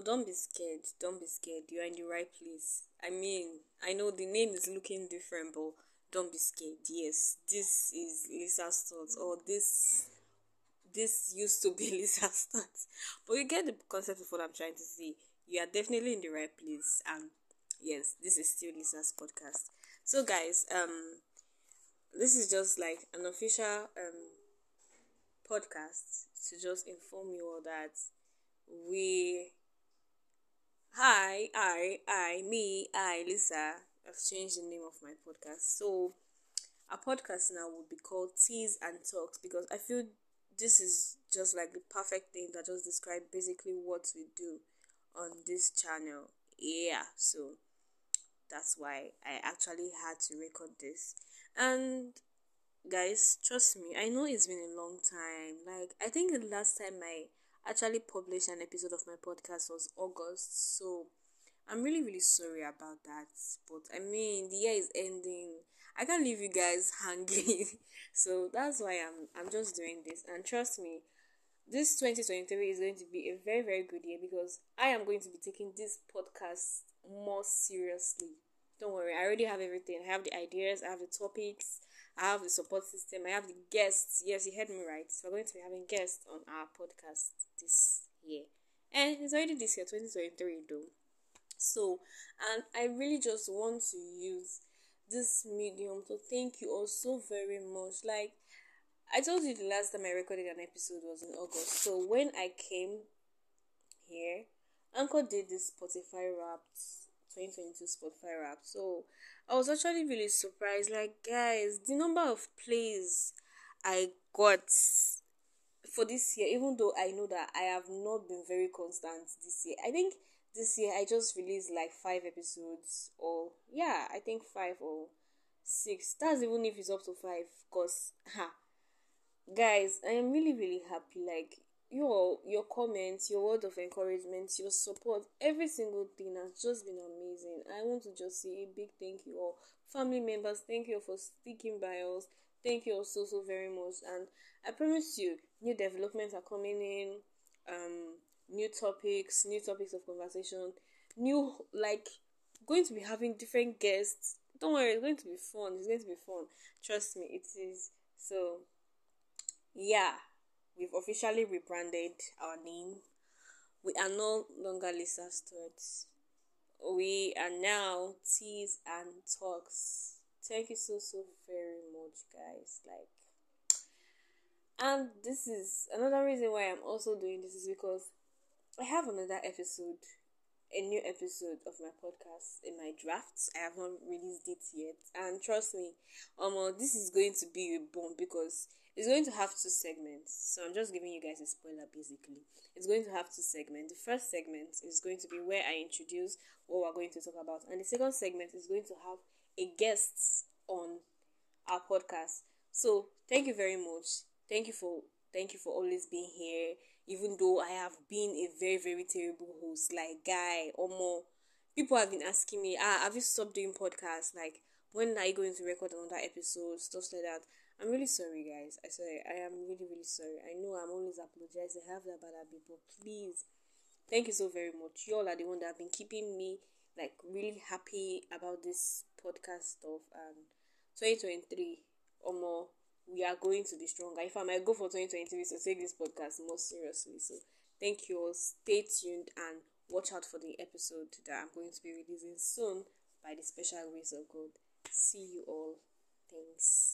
No, don't be scared. Don't be scared. You are in the right place. I mean, I know the name is looking different, but don't be scared. Yes, this is Lisa's thoughts, or this this used to be Lisa's thoughts. But you get the concept of what I'm trying to say. You are definitely in the right place, and yes, this is still Lisa's podcast. So, guys, um, this is just like an official um podcast to just inform you all that we hi i i me i lisa. I've changed the name of my podcast. So our podcast now will be called teas and talks because i feel this is just like the perfect thing that just describe basically what we do on this channel. Yeah so that's why i actually had to record this. And guys trust me i know it's been a long time. Like i think the last time i actually published an episode of my podcast was August. So I'm really, really sorry about that. But I mean, the year is ending. I can't leave you guys hanging. so that's why I'm I'm just doing this. And trust me, this 2023 is going to be a very, very good year because I am going to be taking this podcast more seriously. Don't worry, I already have everything. I have the ideas, I have the topics, I have the support system, I have the guests. Yes, you heard me right. So we're going to be having guests on our podcast this year. And it's already this year, 2023 though. So, and I really just want to use this medium to thank you all so very much. Like, I told you the last time I recorded an episode was in August. So, when I came here, Anchor did this Spotify Wrapped 2022 Spotify Wrapped. So, I was actually really surprised. Like, guys, the number of plays I got for this year, even though I know that I have not been very constant this year, I think this year I just released like five episodes, or yeah, I think five or six. That's even if it's up to five, because, ha, guys, I am really, really happy. Like, your your comments, your word of encouragement, your support, every single thing has just been amazing. I want to just say a big thank you all. Family members, thank you for sticking by us. Thank you all so so very much. And I promise you, new developments are coming in, um, new topics, new topics of conversation, new like going to be having different guests. Don't worry, it's going to be fun. It's going to be fun. Trust me, it is. So yeah we've officially rebranded our name. We are no longer Lisa's thoughts. We are now Teas and Talks. Thank you so so very much, guys. Like, and this is another reason why I'm also doing this is because I have another episode, a new episode of my podcast in my drafts. I have not released it yet, and trust me, um, this is going to be a bomb because it's going to have two segments. So I'm just giving you guys a spoiler basically. It's going to have two segments. The first segment is going to be where I introduce what we're going to talk about, and the second segment is going to have a guest on our podcast. So thank you very much. Thank you for thank you for always being here. Even though I have been a very, very terrible host, like guy or more. People have been asking me, ah, have you stopped doing podcasts? Like, when are you going to record another episode? Stuff like that. I'm really sorry, guys. I sorry. I am really, really sorry. I know I'm always apologizing. I have that bad habit, but please, thank you so very much. You all are the one that have been keeping me like really happy about this podcast stuff. And 2023 or more, we are going to be stronger. If I might go for 2023, so take this podcast more seriously. So thank you all. Stay tuned and watch out for the episode that I'm going to be releasing soon by the special grace of God. See you all. Thanks.